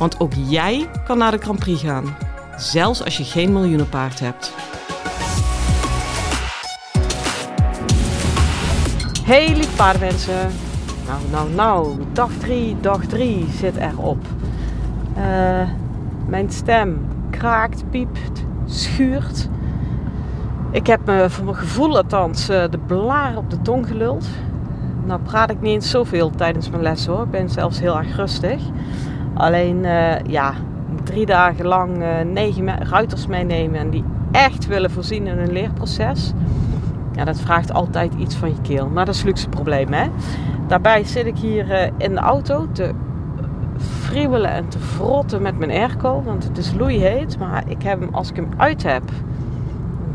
Want ook jij kan naar de Grand Prix gaan, zelfs als je geen miljoenenpaard hebt. Hey lieve paardenmensen. Nou, nou, nou, dag 3, dag 3 zit erop. Uh, mijn stem kraakt, piept, schuurt. Ik heb me voor mijn gevoel althans eh, de blaren op de tong geluld. Nou praat ik niet eens zoveel tijdens mijn les hoor. Ik ben zelfs heel erg rustig. Alleen uh, ja, drie dagen lang uh, negen ruiters meenemen en die echt willen voorzien in een leerproces. Ja, dat vraagt altijd iets van je keel. Maar dat is luxe probleem hè. Daarbij zit ik hier in de auto te friebelen en te frotten met mijn airco. Want het is loeiheet. Maar ik heb hem, als ik hem uit heb,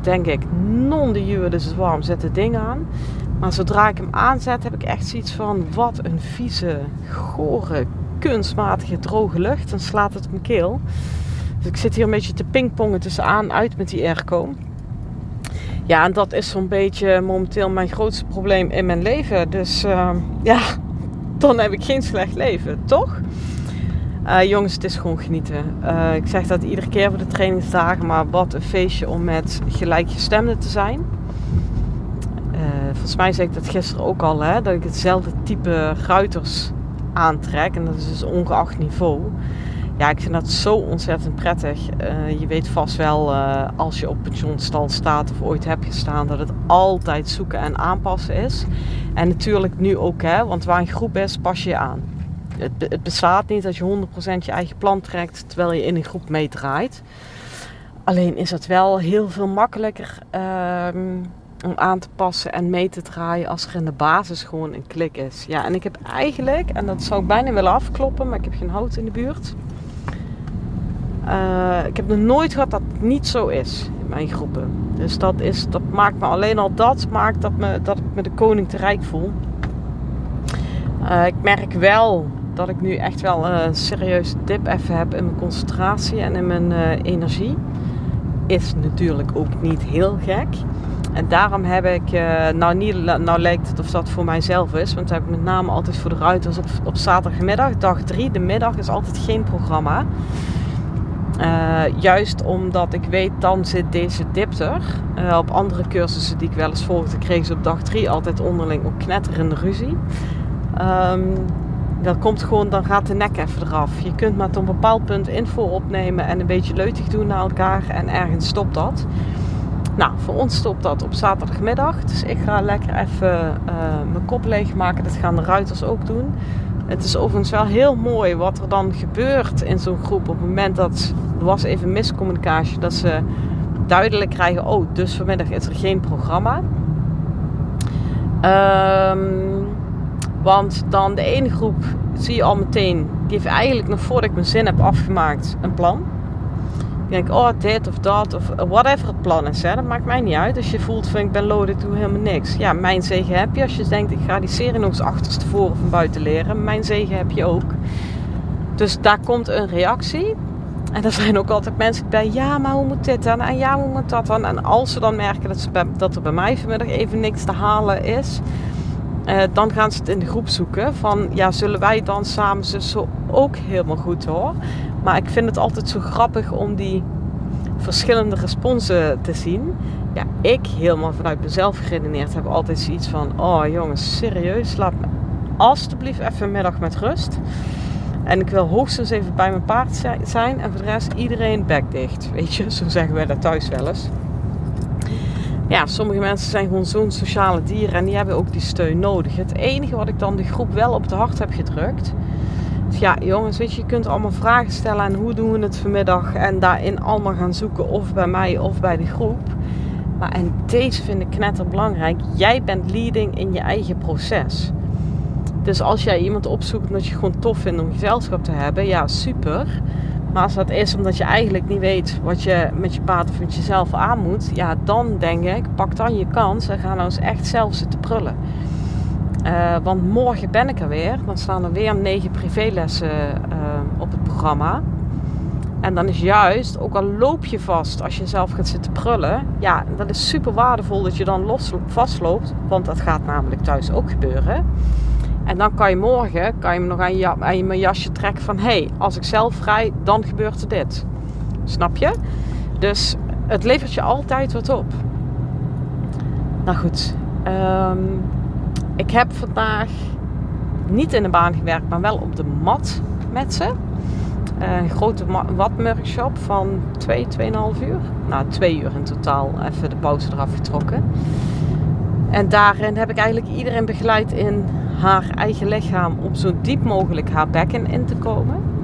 denk ik, non de juwe, dus het warm, zet het ding aan. Maar zodra ik hem aanzet, heb ik echt zoiets van, wat een vieze, gore, kunstmatige, droge lucht. Dan slaat het op mijn keel. Dus ik zit hier een beetje te pingpongen tussenaan uit met die airco. Ja, en dat is zo'n beetje momenteel mijn grootste probleem in mijn leven. Dus uh, ja, dan heb ik geen slecht leven, toch? Uh, jongens, het is gewoon genieten. Uh, ik zeg dat iedere keer voor de trainingsdagen, maar wat een feestje om met gelijkgestemden te zijn. Uh, volgens mij zei ik dat gisteren ook al, hè, dat ik hetzelfde type ruiters aantrek. En dat is dus ongeacht niveau. Ja, ik vind dat zo ontzettend prettig. je weet vast wel, als je op pensioenstal staat of ooit hebt gestaan, dat het altijd zoeken en aanpassen is. En natuurlijk nu ook, hè, want waar een groep is, pas je je aan het, het bestaat niet dat je 100% je eigen plan trekt terwijl je in een groep meedraait. Alleen is het wel heel veel makkelijker um, om aan te passen en mee te draaien als er in de basis gewoon een klik is. Ja, en ik heb eigenlijk, en dat zou ik bijna willen afkloppen, maar ik heb geen hout in de buurt. Uh, ik heb nog nooit gehad dat het niet zo is in mijn groepen. Dus dat, is, dat maakt me alleen al dat, maakt dat, me, dat ik me de koning te rijk voel. Uh, ik merk wel dat ik nu echt wel een serieuze dip even heb in mijn concentratie en in mijn uh, energie. Is natuurlijk ook niet heel gek. En daarom heb ik, uh, nou, niet, nou lijkt het of dat voor mijzelf is, want heb ik met name altijd voor de ruiters op, op zaterdagmiddag, dag 3, de middag is altijd geen programma. Uh, juist omdat ik weet, dan zit deze dip er. Uh, op andere cursussen die ik wel eens volgde, kregen ze op dag 3 altijd onderling ook knetterende ruzie. Um, dat komt gewoon, dan gaat de nek even eraf. Je kunt maar tot een bepaald punt info opnemen en een beetje leutig doen naar elkaar en ergens stopt dat. Nou, voor ons stopt dat op zaterdagmiddag. Dus ik ga lekker even uh, mijn kop leegmaken. Dat gaan de ruiters ook doen. Het is overigens wel heel mooi wat er dan gebeurt in zo'n groep op het moment dat er was even miscommunicatie. Dat ze duidelijk krijgen, oh, dus vanmiddag is er geen programma. Um, want dan de ene groep zie je al meteen, die heeft eigenlijk nog voordat ik mijn zin heb afgemaakt, een plan. Denk, oh dit of dat of whatever het plan is. Hè. Dat maakt mij niet uit. Als je voelt van ik ben ik doe helemaal niks. Ja, mijn zegen heb je. Als je denkt ik ga die serie nog eens achterstevoren van buiten leren. Mijn zegen heb je ook. Dus daar komt een reactie. En er zijn ook altijd mensen bij, ja, maar hoe moet dit dan? En ja, hoe moet dat dan? En als ze dan merken dat, ze dat er bij mij vanmiddag even niks te halen is, uh, dan gaan ze het in de groep zoeken van ja, zullen wij dan samen zo ook helemaal goed hoor. Maar ik vind het altijd zo grappig om die verschillende responsen te zien. Ja, ik helemaal vanuit mezelf geredeneerd heb altijd zoiets van: oh jongens, serieus, laat me alstublieft even middag met rust. En ik wil hoogstens even bij mijn paard zijn en voor de rest iedereen bek dicht. Weet je, zo zeggen wij dat thuis wel eens ja, sommige mensen zijn gewoon zo'n sociale dieren en die hebben ook die steun nodig. Het enige wat ik dan de groep wel op de hart heb gedrukt. Ja, jongens, weet je, je kunt allemaal vragen stellen en hoe doen we het vanmiddag en daarin allemaal gaan zoeken, of bij mij of bij de groep. Maar en deze vind ik knetterbelangrijk. Jij bent leading in je eigen proces. Dus als jij iemand opzoekt omdat je gewoon tof vindt om gezelschap te hebben, ja, super. Maar als dat is omdat je eigenlijk niet weet wat je met je paard of met jezelf aan moet, ja, dan denk ik, pak dan je kans en ga nou eens echt zelf zitten prullen. Uh, want morgen ben ik er weer. Dan staan er weer negen privélessen uh, op het programma. En dan is juist, ook al loop je vast als je zelf gaat zitten prullen, ja, dat is super waardevol dat je dan los, vastloopt, want dat gaat namelijk thuis ook gebeuren. En dan kan je morgen kan je nog aan je, aan je jasje trekken van hé, hey, als ik zelf vrij, dan gebeurt er dit. Snap je? Dus het levert je altijd wat op. Nou goed, um, ik heb vandaag niet in de baan gewerkt, maar wel op de mat met ze. Eh, een grote watworkshop van 2, 2,5 uur. Nou, 2 uur in totaal. Even de pauze eraf getrokken. En daarin heb ik eigenlijk iedereen begeleid in haar eigen lichaam om zo diep mogelijk haar bekken in te komen.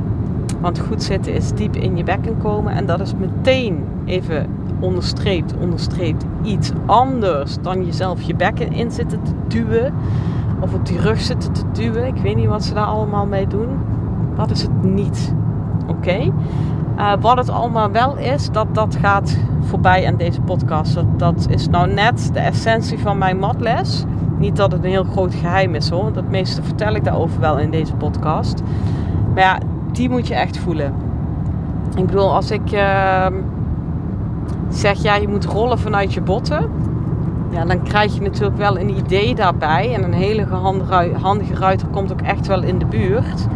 Want goed zitten is diep in je bekken komen. En dat is meteen even onderstreept, onderstreept iets anders dan jezelf je bekken in zitten te duwen. Of op die rug zitten te duwen. Ik weet niet wat ze daar allemaal mee doen. Dat is het niet. Oké? Eh, wat het allemaal wel is, dat, dat gaat voorbij aan deze podcast. Dat, dat is nou net de essentie van mijn matles. Niet dat het een heel groot geheim is hoor. Dat meeste vertel ik daarover wel in deze podcast. Maar ja, die moet je echt voelen. Ik bedoel, als ik uh, zeg ja, je moet rollen vanuit je botten. Ja, dan krijg je natuurlijk wel een idee daarbij. En een hele handige ruiter komt ook echt wel in de buurt.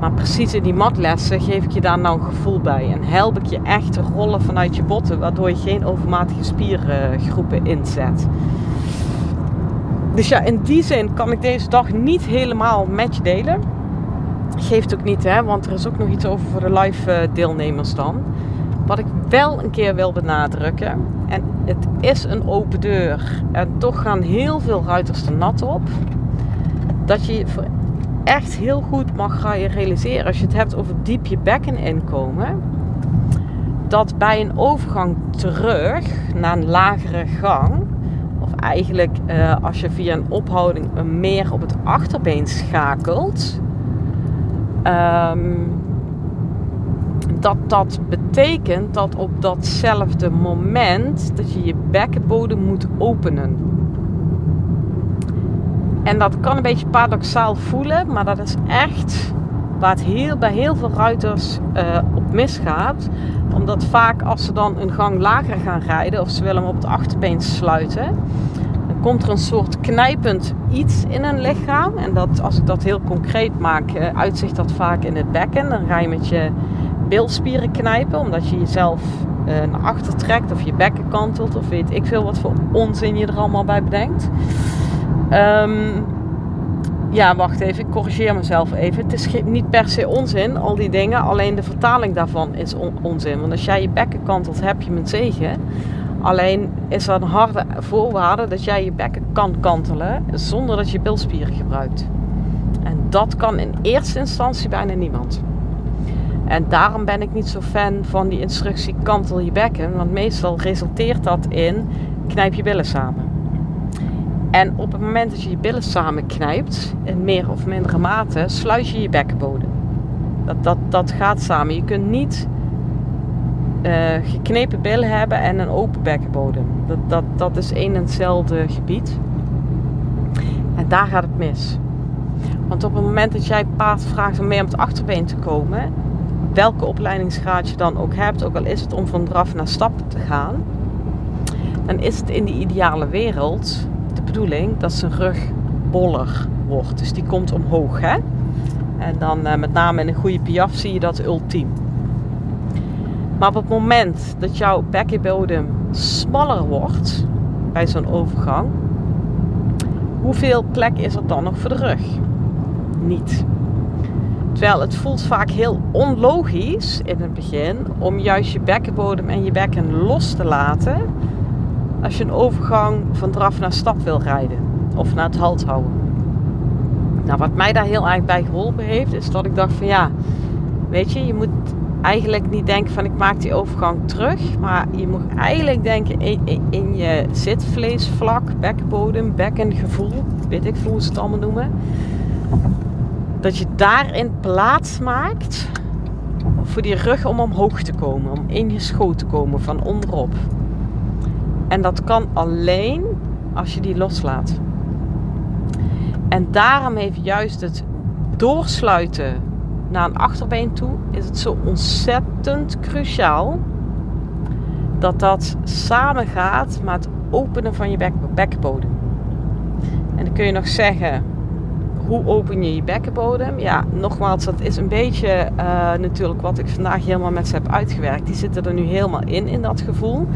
Maar precies in die matlessen geef ik je daar nou een gevoel bij. En help ik je echt rollen vanuit je botten. Waardoor je geen overmatige spiergroepen inzet. Dus ja, in die zin kan ik deze dag niet helemaal met je delen. Geeft ook niet, hè, want er is ook nog iets over voor de live eh, deelnemers dan. Wat ik wel een keer wil benadrukken, en het is een open deur, en toch gaan heel veel ruiters er nat op, dat je echt heel goed mag realiseren, als je het hebt over diep je bekken inkomen, dat bij een overgang terug naar een lagere gang, of eigenlijk uh, als je via een ophouding meer op het achterbeen schakelt, um, dat dat betekent dat op datzelfde moment dat je je bekkenbodem moet openen. En dat kan een beetje paradoxaal voelen, maar dat is echt waar het heel, bij heel veel ruiters uh, op misgaat. Omdat vaak als ze dan een gang lager gaan rijden of ze willen hem op het achterbeen sluiten, komt er een soort knijpend iets in een lichaam. En dat, als ik dat heel concreet maak, uh, uitzicht dat vaak in het bekken. Dan ga je met je bilspieren knijpen, omdat je jezelf uh, naar achter trekt of je bekken kantelt of weet ik veel wat voor onzin je er allemaal bij bedenkt. Um, ja, wacht even, ik corrigeer mezelf even. Het is niet per se onzin, al die dingen. Alleen de vertaling daarvan is onzin. Want als jij je bekken kantelt, heb je mijn zegen. Alleen is er een harde voorwaarde dat jij je bekken kan kantelen zonder dat je bilspieren gebruikt. En dat kan in eerste instantie bijna niemand. En daarom ben ik niet zo fan van die instructie kantel je bekken. Want meestal resulteert dat in knijp je billen samen. En op het moment dat je je billen samenknijpt, in meer of mindere mate, sluit je je bekkenbodem. Dat, dat, dat gaat samen. Je kunt niet uh, geknepen billen hebben en een open bekkenbodem. Dat, dat, dat is één en hetzelfde gebied. En daar gaat het mis. Want op het moment dat jij paard vraagt om mee op het achterbeen te komen, welke opleidingsgraad je dan ook hebt, ook al is het om van draf naar stap te gaan, dan is het in die ideale wereld de bedoeling dat zijn rug boller wordt. Dus die komt omhoog. Hè? En dan uh, met name in een goede piaf zie je dat ultiem. Maar op het moment dat jouw bekkenbodem smaller wordt bij zo'n overgang, hoeveel plek is er dan nog voor de rug? Niet. Terwijl het voelt vaak heel onlogisch in het begin om juist je bekkenbodem en je bekken los te laten als je een overgang van draf naar stap wil rijden of naar het halt houden. Nou, wat mij daar heel erg bij geholpen heeft, is dat ik dacht van ja, weet je, je moet eigenlijk niet denken van ik maak die overgang terug, maar je moet eigenlijk denken in, je zitvleesvlak, bekkenbodem, bekkengevoel, weet ik hoe ze het allemaal noemen dat je daarin plaats maakt voor die rug om omhoog te komen, om in je schoot te komen van onderop. En dat kan alleen als je die loslaat. En daarom heeft juist het doorsluiten naar een achterbeen toe, is het zo ontzettend cruciaal dat dat samengaat met het openen van je bek bekkenbodem. En dan kun je nog zeggen, hoe open je je bekkenbodem? Ja, nogmaals, dat is een beetje uh, natuurlijk wat ik vandaag helemaal met ze heb uitgewerkt. Die zitten er nu helemaal in, in dat gevoel.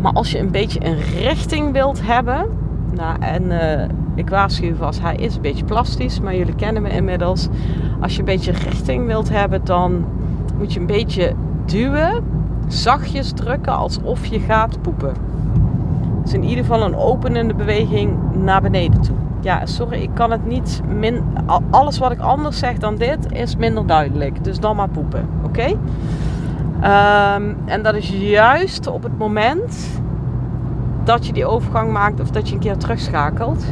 Maar als je een beetje een richting wilt hebben, nou, en uh, ik waarschuw vast, hij is een beetje plastisch, maar jullie kennen me inmiddels. Als je een beetje richting wilt hebben, dan moet je een beetje duwen, zachtjes drukken alsof je gaat poepen. Dus in ieder geval een openende beweging naar beneden toe. Ja, sorry, ik kan het niet min. Alles wat ik anders zeg dan dit is minder duidelijk. Dus dan maar poepen, oké? Um, en dat is juist op het moment dat je die overgang maakt of dat je een keer terugschakelt.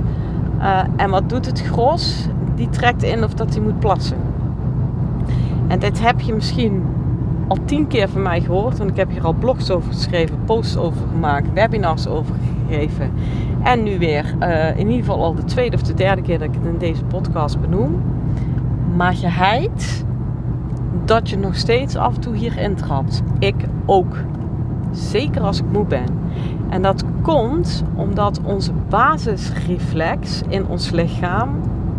Uh, en wat doet het gros? Die trekt in of dat hij moet plassen. En dit heb je misschien al tien keer van mij gehoord. Want ik heb hier al blogs over geschreven, posts over gemaakt, webinars over gegeven. En nu weer, uh, in ieder geval al de tweede of de derde keer dat ik het in deze podcast benoem. Maar geheid dat je nog steeds af en toe hierin trapt. Ik ook. Zeker als ik moe ben. En dat komt omdat onze basisreflex in ons lichaam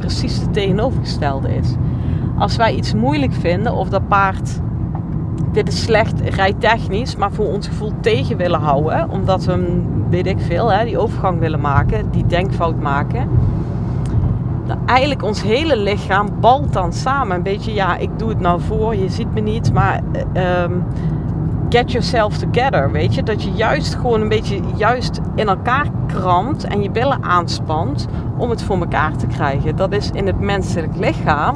precies de tegenovergestelde is. Als wij iets moeilijk vinden of dat paard, dit is slecht rijtechnisch, maar voor ons gevoel tegen willen houden, omdat we, weet ik veel, hè, die overgang willen maken, die denkfout maken. Dan eigenlijk ons hele lichaam balt dan samen. Een beetje, ja, ik doe het nou voor, je ziet me niet, maar uh, get yourself together, weet je. Dat je juist gewoon een beetje juist in elkaar krampt en je billen aanspant om het voor elkaar te krijgen. Dat is in het menselijk lichaam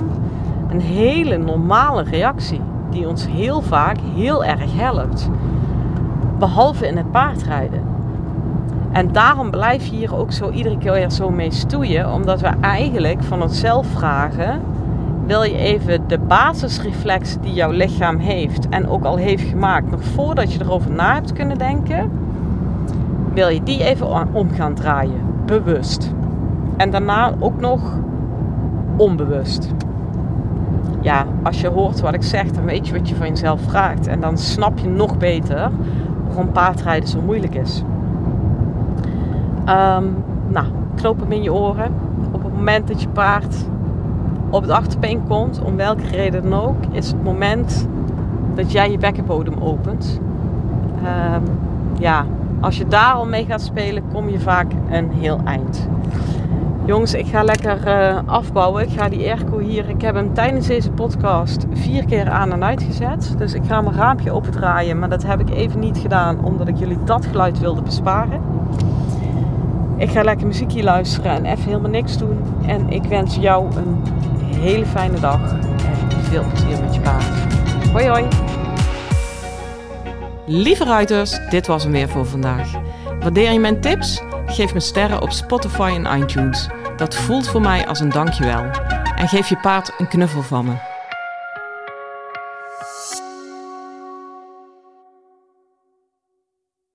een hele normale reactie die ons heel vaak heel erg helpt. Behalve in het paardrijden. En daarom blijf je hier ook zo iedere keer weer zo mee stoeien, omdat we eigenlijk van onszelf vragen wil je even de basisreflex die jouw lichaam heeft en ook al heeft gemaakt, nog voordat je erover na hebt kunnen denken, wil je die even om gaan draaien, bewust. En daarna ook nog onbewust. Ja, als je hoort wat ik zeg, dan weet je wat je van jezelf vraagt. En dan snap je nog beter waarom paardrijden zo moeilijk is. Um, nou, knoop hem in je oren. Op het moment dat je paard op het achterbeen komt, om welke reden dan ook, is het moment dat jij je bekkenbodem opent. Um, ja, als je daar al mee gaat spelen, kom je vaak een heel eind. Jongens, ik ga lekker uh, afbouwen. Ik ga die airco hier. Ik heb hem tijdens deze podcast vier keer aan en uit gezet. Dus ik ga mijn raampje opendraaien. Maar dat heb ik even niet gedaan, omdat ik jullie dat geluid wilde besparen. Ik ga lekker muziekje luisteren en even helemaal niks doen. En ik wens jou een hele fijne dag en veel plezier met je paard. Hoi hoi! Lieve ruiters, dit was hem weer voor vandaag. Waardeer je mijn tips? Geef me sterren op Spotify en iTunes. Dat voelt voor mij als een dankjewel. En geef je paard een knuffel van me.